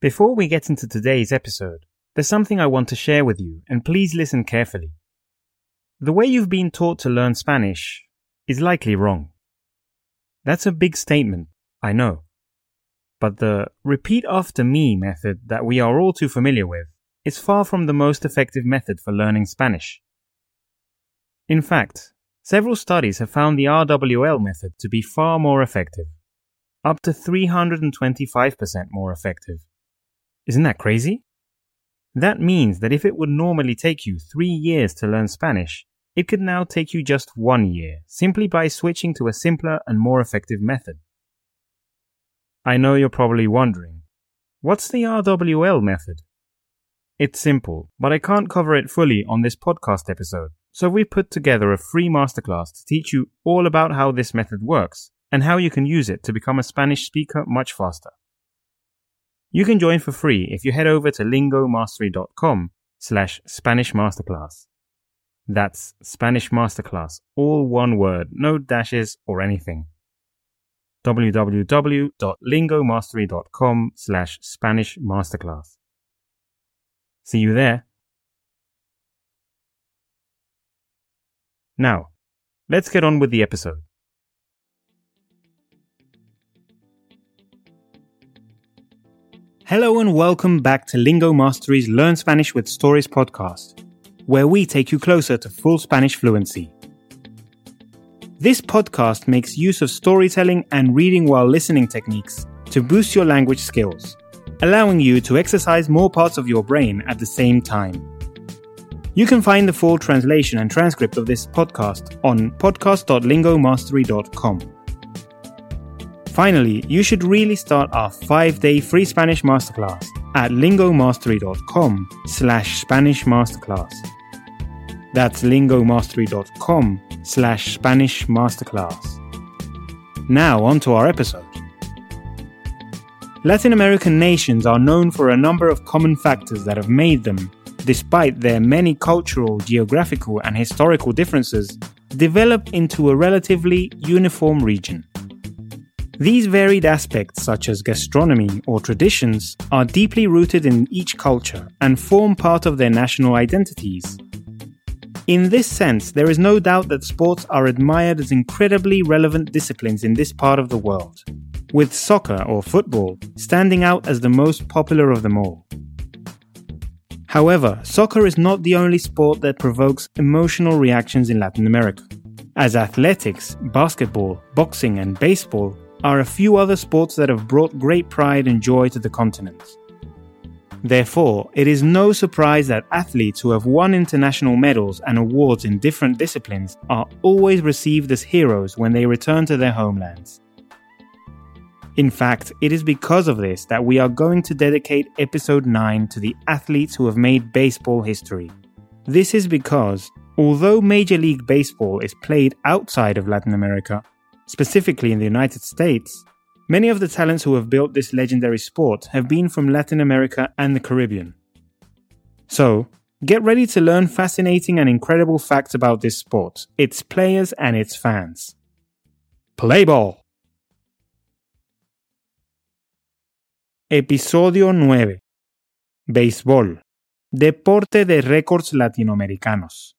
Before we get into today's episode, there's something I want to share with you, and please listen carefully. The way you've been taught to learn Spanish is likely wrong. That's a big statement, I know. But the repeat after me method that we are all too familiar with is far from the most effective method for learning Spanish. In fact, several studies have found the RWL method to be far more effective, up to 325% more effective. Isn't that crazy? That means that if it would normally take you three years to learn Spanish, it could now take you just one year, simply by switching to a simpler and more effective method. I know you're probably wondering, what's the RWL method? It's simple, but I can't cover it fully on this podcast episode, so we've put together a free masterclass to teach you all about how this method works and how you can use it to become a Spanish speaker much faster. You can join for free if you head over to lingomastery.com slash Spanish Masterclass. That's Spanish Masterclass, all one word, no dashes or anything. www.lingomastery.com slash Spanish Masterclass. See you there. Now, let's get on with the episode. Hello and welcome back to Lingo Mastery's Learn Spanish with Stories podcast, where we take you closer to full Spanish fluency. This podcast makes use of storytelling and reading while listening techniques to boost your language skills, allowing you to exercise more parts of your brain at the same time. You can find the full translation and transcript of this podcast on podcast.lingomastery.com. Finally, you should really start our 5-day free Spanish masterclass at lingomastery.com slash Spanish masterclass. That's lingomastery.com slash Spanish masterclass. Now on to our episode. Latin American nations are known for a number of common factors that have made them, despite their many cultural, geographical, and historical differences, develop into a relatively uniform region. These varied aspects, such as gastronomy or traditions, are deeply rooted in each culture and form part of their national identities. In this sense, there is no doubt that sports are admired as incredibly relevant disciplines in this part of the world, with soccer or football standing out as the most popular of them all. However, soccer is not the only sport that provokes emotional reactions in Latin America, as athletics, basketball, boxing, and baseball are a few other sports that have brought great pride and joy to the continent. Therefore, it is no surprise that athletes who have won international medals and awards in different disciplines are always received as heroes when they return to their homelands. In fact, it is because of this that we are going to dedicate episode 9 to the athletes who have made baseball history. This is because, although Major League Baseball is played outside of Latin America, specifically in the United States, many of the talents who have built this legendary sport have been from Latin America and the Caribbean. So, get ready to learn fascinating and incredible facts about this sport, its players, and its fans. Play ball! Episodio 9. Béisbol. Deporte de récords latinoamericanos.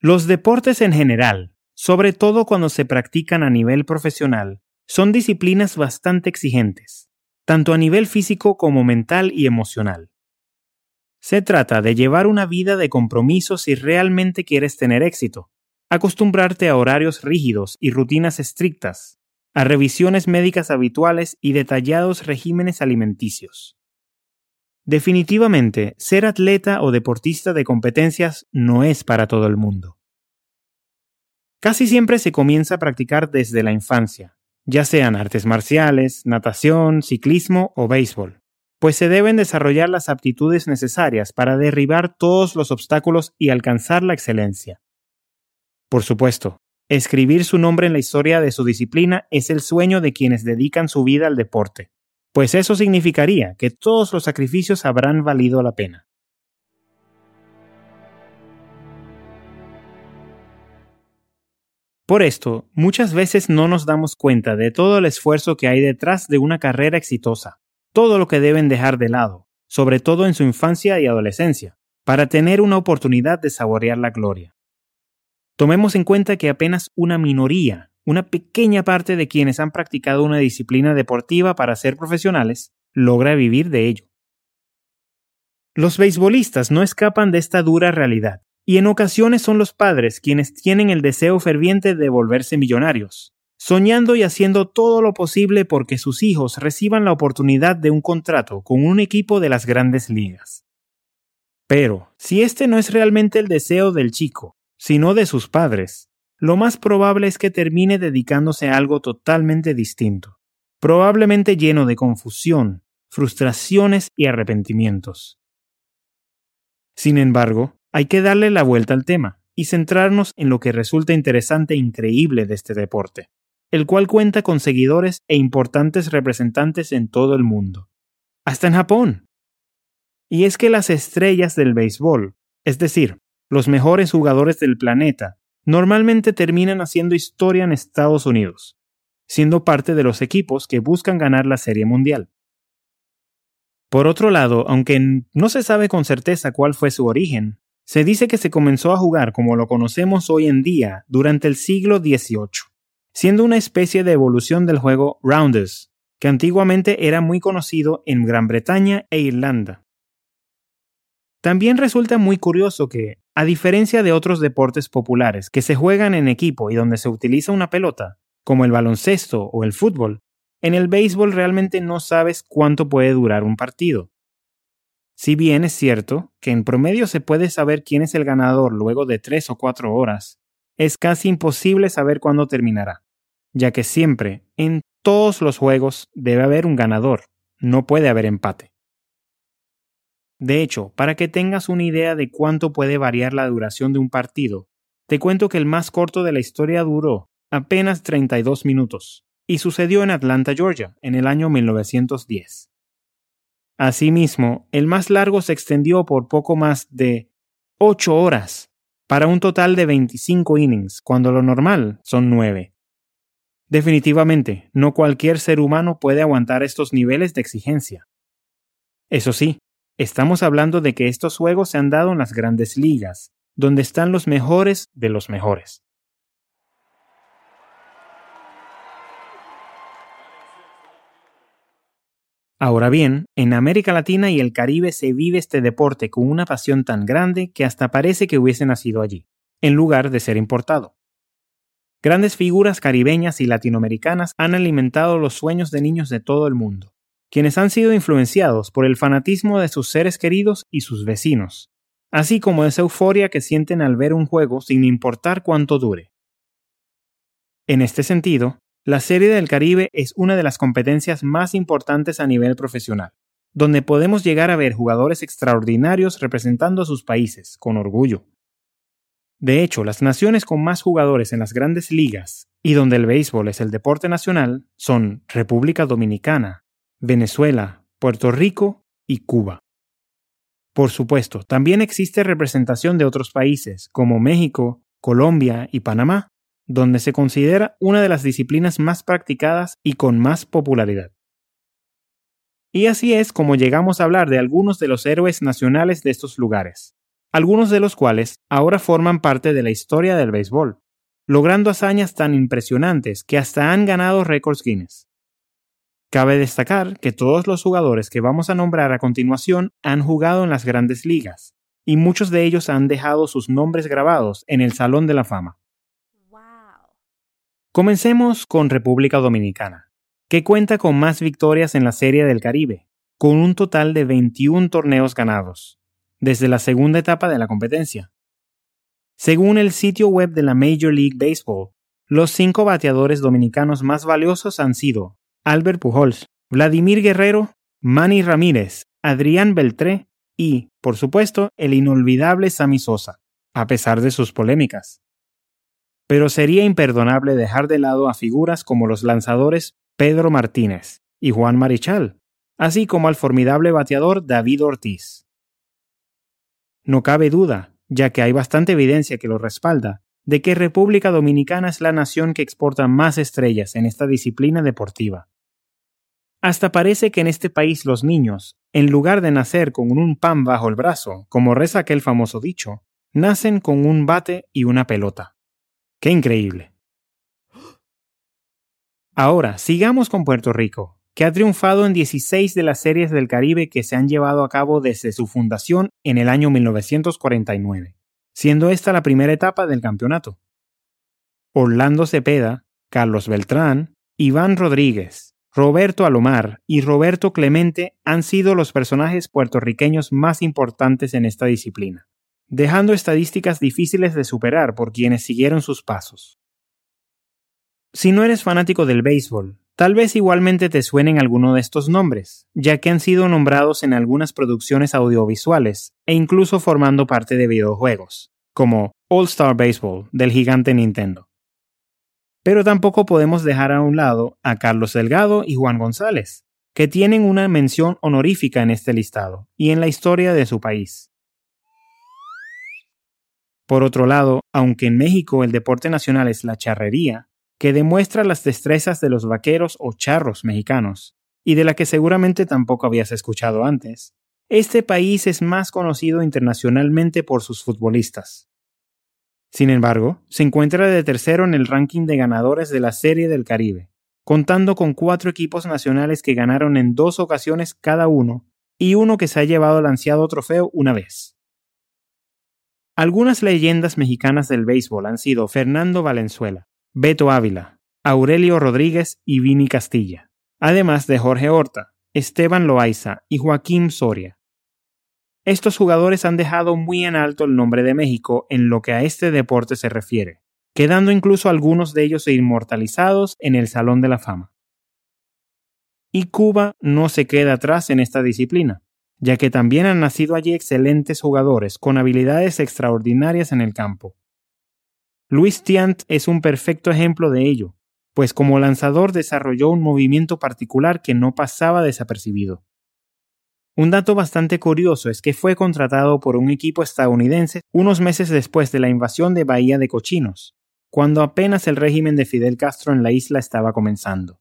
Los deportes en general, sobre todo cuando se practican a nivel profesional, son disciplinas bastante exigentes, tanto a nivel físico como mental y emocional. Se trata de llevar una vida de compromiso si realmente quieres tener éxito, acostumbrarte a horarios rígidos y rutinas estrictas, a revisiones médicas habituales y detallados regímenes alimenticios. Definitivamente, ser atleta o deportista de competencias no es para todo el mundo. Casi siempre se comienza a practicar desde la infancia, ya sean artes marciales, natación, ciclismo o béisbol, pues se deben desarrollar las aptitudes necesarias para derribar todos los obstáculos y alcanzar la excelencia. Por supuesto, escribir su nombre en la historia de su disciplina es el sueño de quienes dedican su vida al deporte pues eso significaría que todos los sacrificios habrán valido la pena. Por esto, muchas veces no nos damos cuenta de todo el esfuerzo que hay detrás de una carrera exitosa, todo lo que deben dejar de lado, sobre todo en su infancia y adolescencia, para tener una oportunidad de saborear la gloria. Tomemos en cuenta que apenas una minoría, una pequeña parte de quienes han practicado una disciplina deportiva para ser profesionales, logra vivir de ello. Los beisbolistas no escapan de esta dura realidad, y en ocasiones son los padres quienes tienen el deseo ferviente de volverse millonarios, soñando y haciendo todo lo posible porque sus hijos reciban la oportunidad de un contrato con un equipo de las grandes ligas. Pero, si este no es realmente el deseo del chico, sino de sus padres, lo más probable es que termine dedicándose a algo totalmente distinto, probablemente lleno de confusión, frustraciones y arrepentimientos. Sin embargo, hay que darle la vuelta al tema y centrarnos en lo que resulta interesante e increíble de este deporte, el cual cuenta con seguidores e importantes representantes en todo el mundo, hasta en Japón. Y es que las estrellas del béisbol, es decir, los mejores jugadores del planeta, normalmente terminan haciendo historia en Estados Unidos, siendo parte de los equipos que buscan ganar la Serie Mundial. Por otro lado, aunque no se sabe con certeza cuál fue su origen, se dice que se comenzó a jugar como lo conocemos hoy en día durante el siglo XVIII, siendo una especie de evolución del juego Rounders, que antiguamente era muy conocido en Gran Bretaña e Irlanda. También resulta muy curioso que, a diferencia de otros deportes populares que se juegan en equipo y donde se utiliza una pelota, como el baloncesto o el fútbol, en el béisbol realmente no sabes cuánto puede durar un partido. Si bien es cierto que en promedio se puede saber quién es el ganador luego de tres o cuatro horas, es casi imposible saber cuándo terminará, ya que siempre, en todos los juegos, debe haber un ganador, no puede haber empate. De hecho, para que tengas una idea de cuánto puede variar la duración de un partido, te cuento que el más corto de la historia duró apenas 32 minutos, y sucedió en Atlanta, Georgia, en el año 1910. Asimismo, el más largo se extendió por poco más de 8 horas, para un total de 25 innings, cuando lo normal son 9. Definitivamente, no cualquier ser humano puede aguantar estos niveles de exigencia. Eso sí, estamos hablando de que estos juegos se han dado en las grandes ligas, donde están los mejores de los mejores. Ahora bien, en América Latina y el Caribe se vive este deporte con una pasión tan grande que hasta parece que hubiese nacido allí, en lugar de ser importado. Grandes figuras caribeñas y latinoamericanas han alimentado los sueños de niños de todo el mundo, quienes han sido influenciados por el fanatismo de sus seres queridos y sus vecinos, así como esa euforia que sienten al ver un juego sin importar cuánto dure. En este sentido, la Serie del Caribe es una de las competencias más importantes a nivel profesional, donde podemos llegar a ver jugadores extraordinarios representando a sus países, con orgullo. De hecho, las naciones con más jugadores en las grandes ligas, y donde el béisbol es el deporte nacional, son República Dominicana, Venezuela, Puerto Rico y Cuba. Por supuesto, también existe representación de otros países, como México, Colombia y Panamá, donde se considera una de las disciplinas más practicadas y con más popularidad. Y así es como llegamos a hablar de algunos de los héroes nacionales de estos lugares, algunos de los cuales ahora forman parte de la historia del béisbol, logrando hazañas tan impresionantes que hasta han ganado récords Guinness. Cabe destacar que todos los jugadores que vamos a nombrar a continuación han jugado en las grandes ligas, y muchos de ellos han dejado sus nombres grabados en el Salón de la Fama. Comencemos con República Dominicana, que cuenta con más victorias en la Serie del Caribe, con un total de 21 torneos ganados, desde la segunda etapa de la competencia. Según el sitio web de la Major League Baseball, los cinco bateadores dominicanos más valiosos han sido Albert Pujols, Vladimir Guerrero, Manny Ramírez, Adrián Beltré y, por supuesto, el inolvidable Sammy Sosa, a pesar de sus polémicas pero sería imperdonable dejar de lado a figuras como los lanzadores Pedro Martínez y Juan Marichal, así como al formidable bateador David Ortiz. No cabe duda, ya que hay bastante evidencia que lo respalda, de que República Dominicana es la nación que exporta más estrellas en esta disciplina deportiva. Hasta parece que en este país los niños, en lugar de nacer con un pan bajo el brazo, como reza aquel famoso dicho, nacen con un bate y una pelota. ¡Qué increíble! Ahora, sigamos con Puerto Rico, que ha triunfado en 16 de las series del Caribe que se han llevado a cabo desde su fundación en el año 1949, siendo esta la primera etapa del campeonato. Orlando Cepeda, Carlos Beltrán, Iván Rodríguez, Roberto Alomar y Roberto Clemente han sido los personajes puertorriqueños más importantes en esta disciplina, dejando estadísticas difíciles de superar por quienes siguieron sus pasos. Si no eres fanático del béisbol, tal vez igualmente te suenen alguno de estos nombres, ya que han sido nombrados en algunas producciones audiovisuales e incluso formando parte de videojuegos, como All Star Baseball del gigante Nintendo. Pero tampoco podemos dejar a un lado a Carlos Delgado y Juan González, que tienen una mención honorífica en este listado y en la historia de su país. Por otro lado, aunque en México el deporte nacional es la charrería, que demuestra las destrezas de los vaqueros o charros mexicanos, y de la que seguramente tampoco habías escuchado antes, este país es más conocido internacionalmente por sus futbolistas. Sin embargo, se encuentra de tercero en el ranking de ganadores de la Serie del Caribe, contando con cuatro equipos nacionales que ganaron en dos ocasiones cada uno y uno que se ha llevado el ansiado trofeo una vez. Algunas leyendas mexicanas del béisbol han sido Fernando Valenzuela, Beto Ávila, Aurelio Rodríguez y Vini Castilla, además de Jorge Horta, Esteban Loaiza y Joaquín Soria, estos jugadores han dejado muy en alto el nombre de México en lo que a este deporte se refiere, quedando incluso algunos de ellos inmortalizados en el Salón de la Fama. Y Cuba no se queda atrás en esta disciplina, ya que también han nacido allí excelentes jugadores con habilidades extraordinarias en el campo. Luis Tiant es un perfecto ejemplo de ello, pues como lanzador desarrolló un movimiento particular que no pasaba desapercibido. Un dato bastante curioso es que fue contratado por un equipo estadounidense unos meses después de la invasión de Bahía de Cochinos, cuando apenas el régimen de Fidel Castro en la isla estaba comenzando.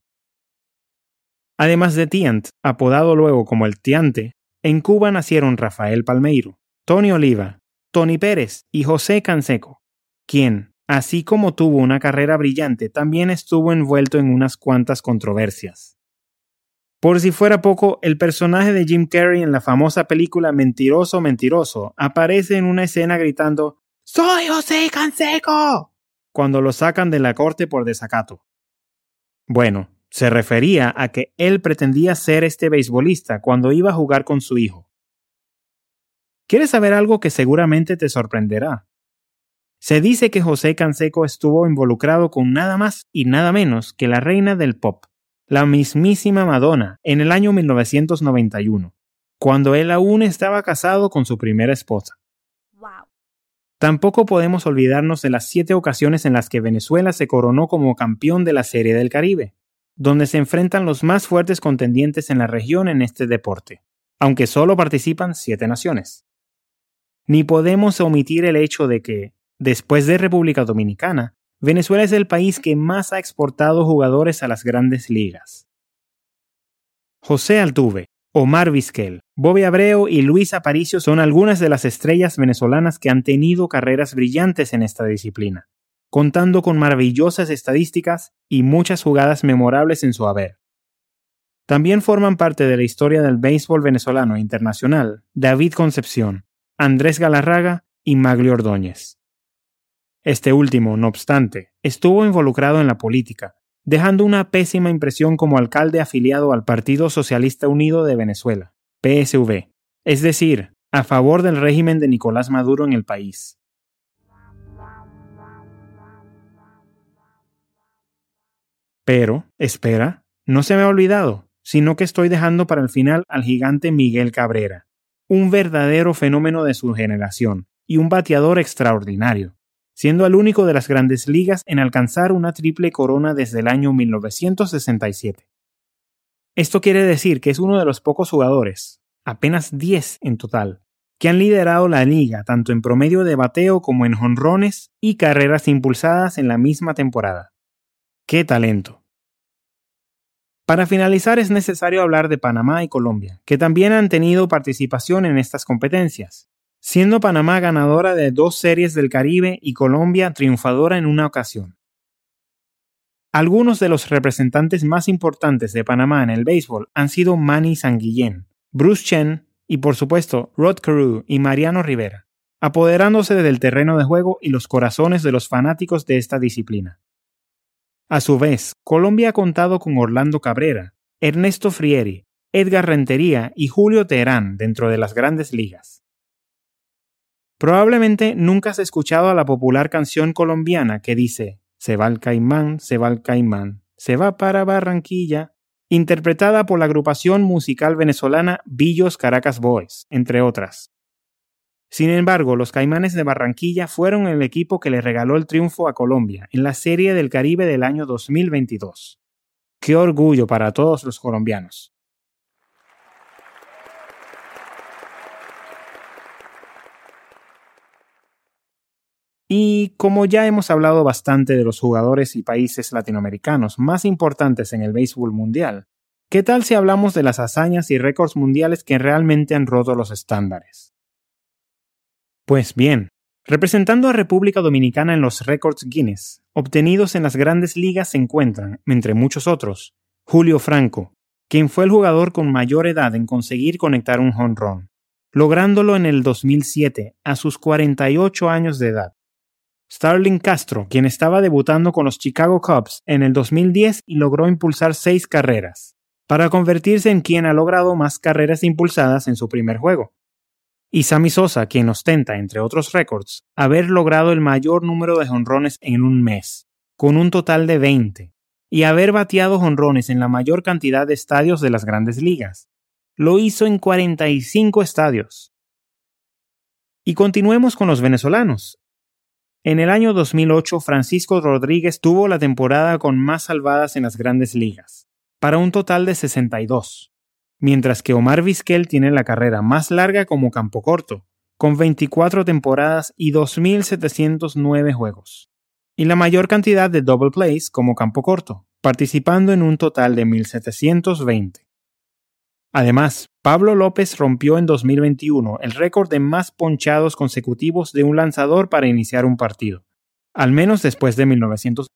Además de Tiant, apodado luego como el Tiante, en Cuba nacieron Rafael Palmeiro, Tony Oliva, Tony Pérez y José Canseco, quien, así como tuvo una carrera brillante, también estuvo envuelto en unas cuantas controversias. Por si fuera poco, el personaje de Jim Carrey en la famosa película Mentiroso, Mentiroso aparece en una escena gritando ¡Soy José Canseco! cuando lo sacan de la corte por desacato. Bueno, se refería a que él pretendía ser este beisbolista cuando iba a jugar con su hijo. ¿Quieres saber algo que seguramente te sorprenderá? Se dice que José Canseco estuvo involucrado con nada más y nada menos que la reina del pop, la mismísima Madonna en el año 1991, cuando él aún estaba casado con su primera esposa. Tampoco podemos olvidarnos de las siete ocasiones en las que Venezuela se coronó como campeón de la Serie del Caribe, donde se enfrentan los más fuertes contendientes en la región en este deporte, aunque solo participan siete naciones. Ni podemos omitir el hecho de que, después de República Dominicana, Venezuela es el país que más ha exportado jugadores a las grandes ligas. José Altuve, Omar Vizquel, Bobby Abreu y Luis Aparicio son algunas de las estrellas venezolanas que han tenido carreras brillantes en esta disciplina, contando con maravillosas estadísticas y muchas jugadas memorables en su haber. También forman parte de la historia del béisbol venezolano internacional David Concepción, Andrés Galarraga y Maglio Ordóñez. Este último, no obstante, estuvo involucrado en la política, dejando una pésima impresión como alcalde afiliado al Partido Socialista Unido de Venezuela, PSV, es decir, a favor del régimen de Nicolás Maduro en el país. Pero, espera, no se me ha olvidado, sino que estoy dejando para el final al gigante Miguel Cabrera, un verdadero fenómeno de su generación y un bateador extraordinario siendo el único de las grandes ligas en alcanzar una triple corona desde el año 1967. Esto quiere decir que es uno de los pocos jugadores, apenas 10 en total, que han liderado la liga tanto en promedio de bateo como en jonrones y carreras impulsadas en la misma temporada. ¡Qué talento! Para finalizar es necesario hablar de Panamá y Colombia, que también han tenido participación en estas competencias, siendo Panamá ganadora de dos series del Caribe y Colombia triunfadora en una ocasión. Algunos de los representantes más importantes de Panamá en el béisbol han sido Manny Sanguillén, Bruce Chen y por supuesto Rod Carew y Mariano Rivera, apoderándose del terreno de juego y los corazones de los fanáticos de esta disciplina. A su vez, Colombia ha contado con Orlando Cabrera, Ernesto Frieri, Edgar Rentería y Julio Teherán dentro de las grandes ligas. Probablemente nunca has escuchado a la popular canción colombiana que dice Se va el caimán, se va el caimán, se va para Barranquilla, interpretada por la agrupación musical venezolana Villos Caracas Boys, entre otras. Sin embargo, los Caimanes de Barranquilla fueron el equipo que le regaló el triunfo a Colombia en la Serie del Caribe del año 2022. ¡Qué orgullo para todos los colombianos! Y como ya hemos hablado bastante de los jugadores y países latinoamericanos más importantes en el béisbol mundial, ¿qué tal si hablamos de las hazañas y récords mundiales que realmente han roto los estándares? Pues bien, representando a República Dominicana en los récords Guinness, obtenidos en las grandes ligas se encuentran, entre muchos otros, Julio Franco, quien fue el jugador con mayor edad en conseguir conectar un run, lográndolo en el 2007 a sus 48 años de edad. Starling Castro, quien estaba debutando con los Chicago Cubs en el 2010 y logró impulsar seis carreras, para convertirse en quien ha logrado más carreras impulsadas en su primer juego, y Sammy Sosa, quien ostenta, entre otros récords, haber logrado el mayor número de jonrones en un mes, con un total de 20, y haber bateado jonrones en la mayor cantidad de estadios de las grandes ligas. Lo hizo en 45 estadios. Y continuemos con los venezolanos. En el año 2008, Francisco Rodríguez tuvo la temporada con más salvadas en las grandes ligas, para un total de 62 mientras que Omar Vizquel tiene la carrera más larga como campo corto, con 24 temporadas y 2.709 juegos, y la mayor cantidad de double plays como campo corto, participando en un total de 1.720. Además, Pablo López rompió en 2021 el récord de más ponchados consecutivos de un lanzador para iniciar un partido, al menos después de 1900,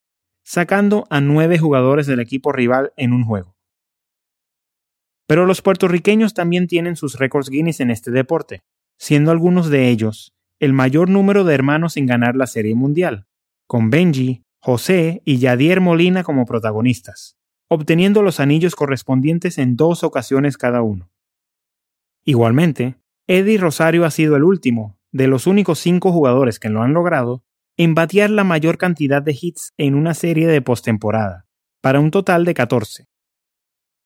sacando a nueve jugadores del equipo rival en un juego. Pero los puertorriqueños también tienen sus récords Guinness en este deporte, siendo algunos de ellos el mayor número de hermanos en ganar la Serie Mundial, con Benji, José y Yadier Molina como protagonistas, obteniendo los anillos correspondientes en dos ocasiones cada uno. Igualmente, Eddie Rosario ha sido el último, de los únicos cinco jugadores que lo han logrado, en batear la mayor cantidad de hits en una serie de postemporada, para un total de 14.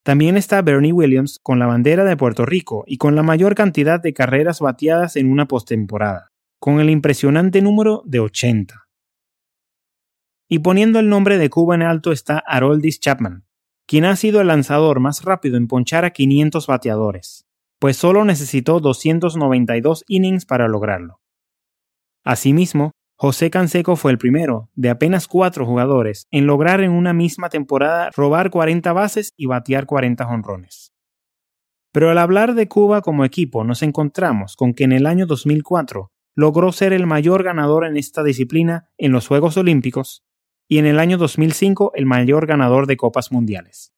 También está Bernie Williams con la bandera de Puerto Rico y con la mayor cantidad de carreras bateadas en una postemporada, con el impresionante número de 80. Y poniendo el nombre de Cuba en alto está Haroldis Chapman, quien ha sido el lanzador más rápido en ponchar a 500 bateadores, pues solo necesitó 292 innings para lograrlo. Asimismo, José Canseco fue el primero, de apenas cuatro jugadores, en lograr en una misma temporada robar 40 bases y batear 40 jonrones. Pero al hablar de Cuba como equipo nos encontramos con que en el año 2004 logró ser el mayor ganador en esta disciplina en los Juegos Olímpicos y en el año 2005 el mayor ganador de Copas Mundiales.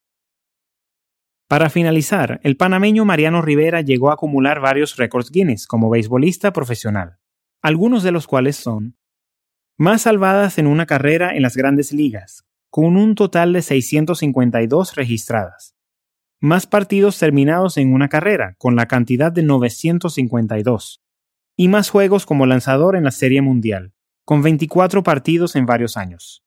Para finalizar, el panameño Mariano Rivera llegó a acumular varios récords Guinness como beisbolista profesional, algunos de los cuales son más salvadas en una carrera en las grandes ligas, con un total de 652 registradas. Más partidos terminados en una carrera, con la cantidad de 952. Y más juegos como lanzador en la Serie Mundial, con 24 partidos en varios años.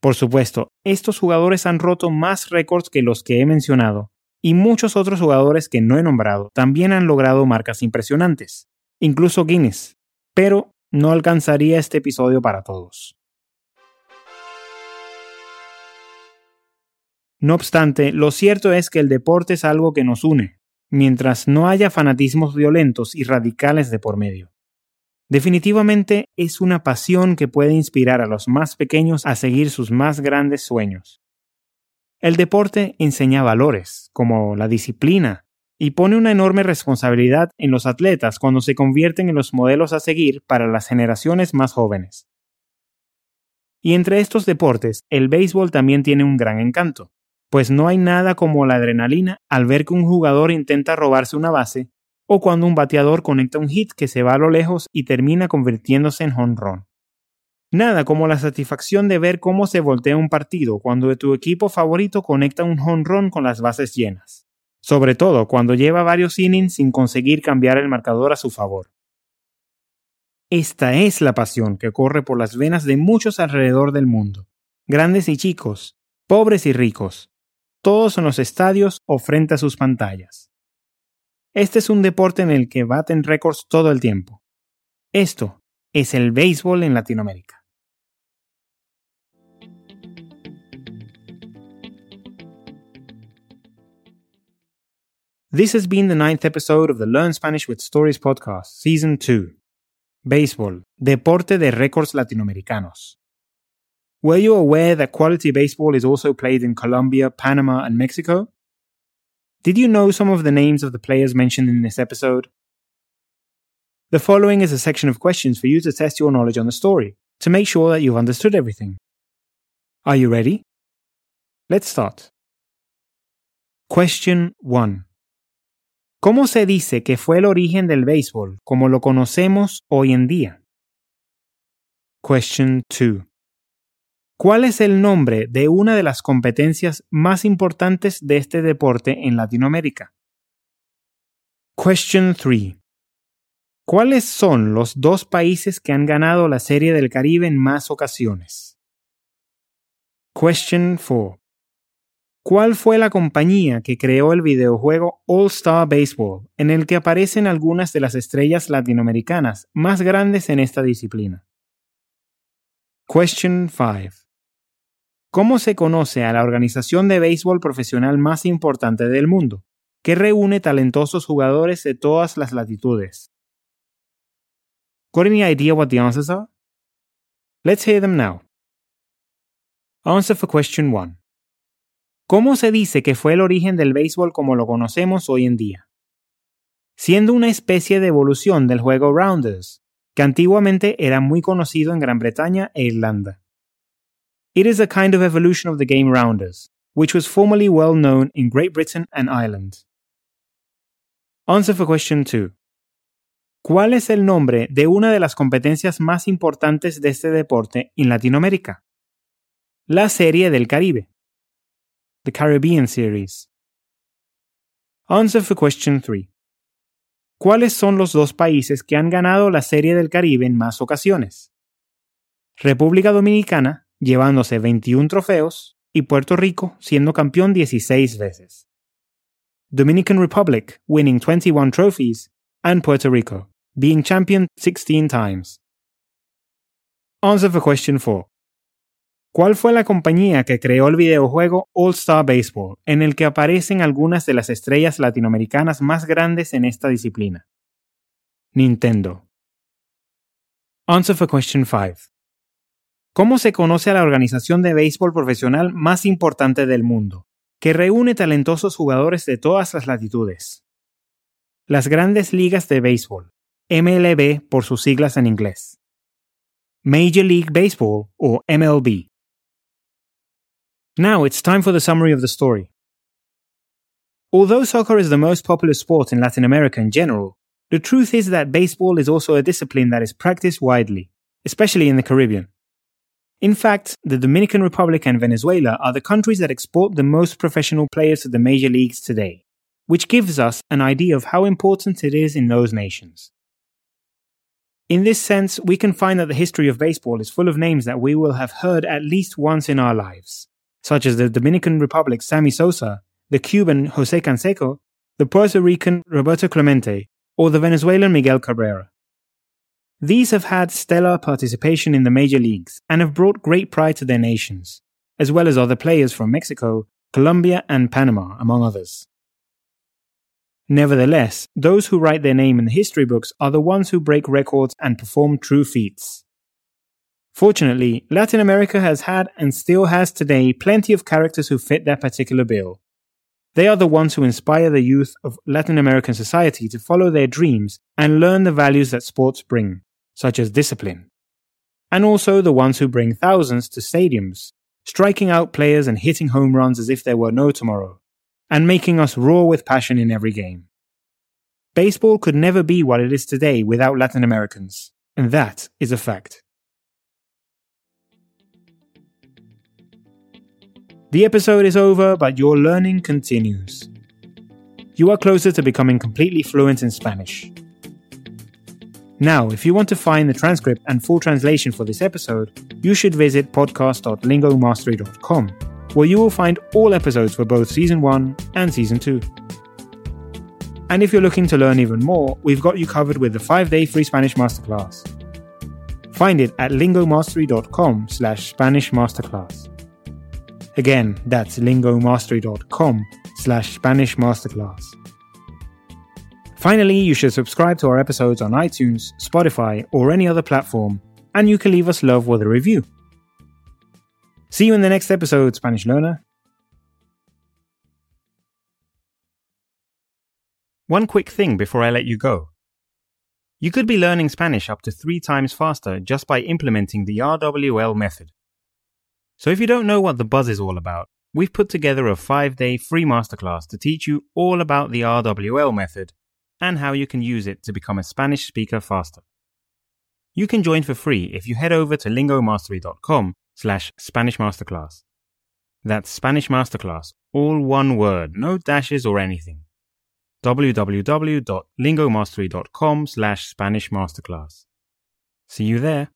Por supuesto, estos jugadores han roto más récords que los que he mencionado, y muchos otros jugadores que no he nombrado también han logrado marcas impresionantes, incluso Guinness. Pero no alcanzaría este episodio para todos. No obstante, lo cierto es que el deporte es algo que nos une, mientras no haya fanatismos violentos y radicales de por medio. Definitivamente es una pasión que puede inspirar a los más pequeños a seguir sus más grandes sueños. El deporte enseña valores, como la disciplina, y pone una enorme responsabilidad en los atletas cuando se convierten en los modelos a seguir para las generaciones más jóvenes. Y entre estos deportes, el béisbol también tiene un gran encanto, pues no hay nada como la adrenalina al ver que un jugador intenta robarse una base o cuando un bateador conecta un hit que se va a lo lejos y termina convirtiéndose en run. Nada como la satisfacción de ver cómo se voltea un partido cuando tu equipo favorito conecta un run con las bases llenas, sobre todo cuando lleva varios innings sin conseguir cambiar el marcador a su favor. Esta es la pasión que corre por las venas de muchos alrededor del mundo, grandes y chicos, pobres y ricos, todos en los estadios o frente a sus pantallas. Este es un deporte en el que baten récords todo el tiempo. Esto es el béisbol en Latinoamérica. This has been the ninth episode of the Learn Spanish with Stories podcast, Season 2. Béisbol, deporte de récords latinoamericanos. Were you aware that quality baseball is also played in Colombia, Panama, and Mexico? Did you know some of the names of the players mentioned in this episode? The following is a section of questions for you to test your knowledge on the story, to make sure that you've understood everything. Are you ready? Let's start. Question 1. ¿Cómo se dice que fue el origen del béisbol como lo conocemos hoy en día? Question 2. ¿Cuál es el nombre de una de las competencias más importantes de este deporte en Latinoamérica? Question 3. ¿Cuáles son los dos países que han ganado la Serie del Caribe en más ocasiones? Question 4. ¿Cuál fue la compañía que creó el videojuego All Star Baseball, en el que aparecen algunas de las estrellas latinoamericanas más grandes en esta disciplina? Question 5. ¿Cómo se conoce a la organización de béisbol profesional más importante del mundo, que reúne talentosos jugadores de todas las latitudes? Got any idea what the answers are? Let's hear them now. Answer for question 1. ¿Cómo se dice que fue el origen del béisbol como lo conocemos hoy en día? Siendo una especie de evolución del juego Rounders, que antiguamente era muy conocido en Gran Bretaña e Irlanda. It is a kind of evolution of the game Rounders, which was formerly well known in Great Britain and Ireland. Answer for question 2. ¿Cuál es el nombre de una de las competencias más importantes de este deporte en Latinoamérica? La Serie del Caribe the Caribbean Series. Answer for question 3. ¿Cuáles son los dos países que han ganado la Serie del Caribe en más ocasiones? República Dominicana, llevándose 21 trofeos, y Puerto Rico, siendo campeón 16 veces. Dominican Republic, winning 21 trophies, and Puerto Rico, being champion 16 times. Answer for question 4. ¿Cuál fue la compañía que creó el videojuego All Star Baseball, en el que aparecen algunas de las estrellas latinoamericanas más grandes en esta disciplina? Nintendo. Answer for question 5. ¿Cómo se conoce a la organización de béisbol profesional más importante del mundo, que reúne talentosos jugadores de todas las latitudes? Las grandes ligas de béisbol, MLB por sus siglas en inglés. Major League Baseball o MLB. Now it's time for the summary of the story. Although soccer is the most popular sport in Latin America in general, the truth is that baseball is also a discipline that is practiced widely, especially in the Caribbean. In fact, the Dominican Republic and Venezuela are the countries that export the most professional players to the major leagues today, which gives us an idea of how important it is in those nations. In this sense, we can find that the history of baseball is full of names that we will have heard at least once in our lives such as the Dominican Republic's Sammy Sosa, the Cuban Jose Canseco, the Puerto Rican Roberto Clemente, or the Venezuelan Miguel Cabrera. These have had stellar participation in the major leagues and have brought great pride to their nations, as well as other players from Mexico, Colombia, and Panama, among others. Nevertheless, those who write their name in the history books are the ones who break records and perform true feats. Fortunately, Latin America has had and still has today plenty of characters who fit that particular bill. They are the ones who inspire the youth of Latin American society to follow their dreams and learn the values that sports bring, such as discipline. And also the ones who bring thousands to stadiums, striking out players and hitting home runs as if there were no tomorrow, and making us roar with passion in every game. Baseball could never be what it is today without Latin Americans, and that is a fact. The episode is over, but your learning continues. You are closer to becoming completely fluent in Spanish. Now, if you want to find the transcript and full translation for this episode, you should visit podcast.lingomastery.com, where you will find all episodes for both Season 1 and Season 2. And if you're looking to learn even more, we've got you covered with the 5-day free Spanish masterclass. Find it at lingomastery.com slash Spanish masterclass. Again, that's lingomastery.com slash Spanish masterclass. Finally, you should subscribe to our episodes on iTunes, Spotify, or any other platform, and you can leave us love with a review. See you in the next episode, Spanish learner. One quick thing before I let you go. You could be learning Spanish up to three times faster just by implementing the RWL method. So if you don't know what the buzz is all about, we've put together a five day free masterclass to teach you all about the RWL method and how you can use it to become a Spanish speaker faster. You can join for free if you head over to lingomastery.com slash Spanish Masterclass. That's Spanish Masterclass, all one word, no dashes or anything. www.lingomastery.com slash Spanish Masterclass. See you there.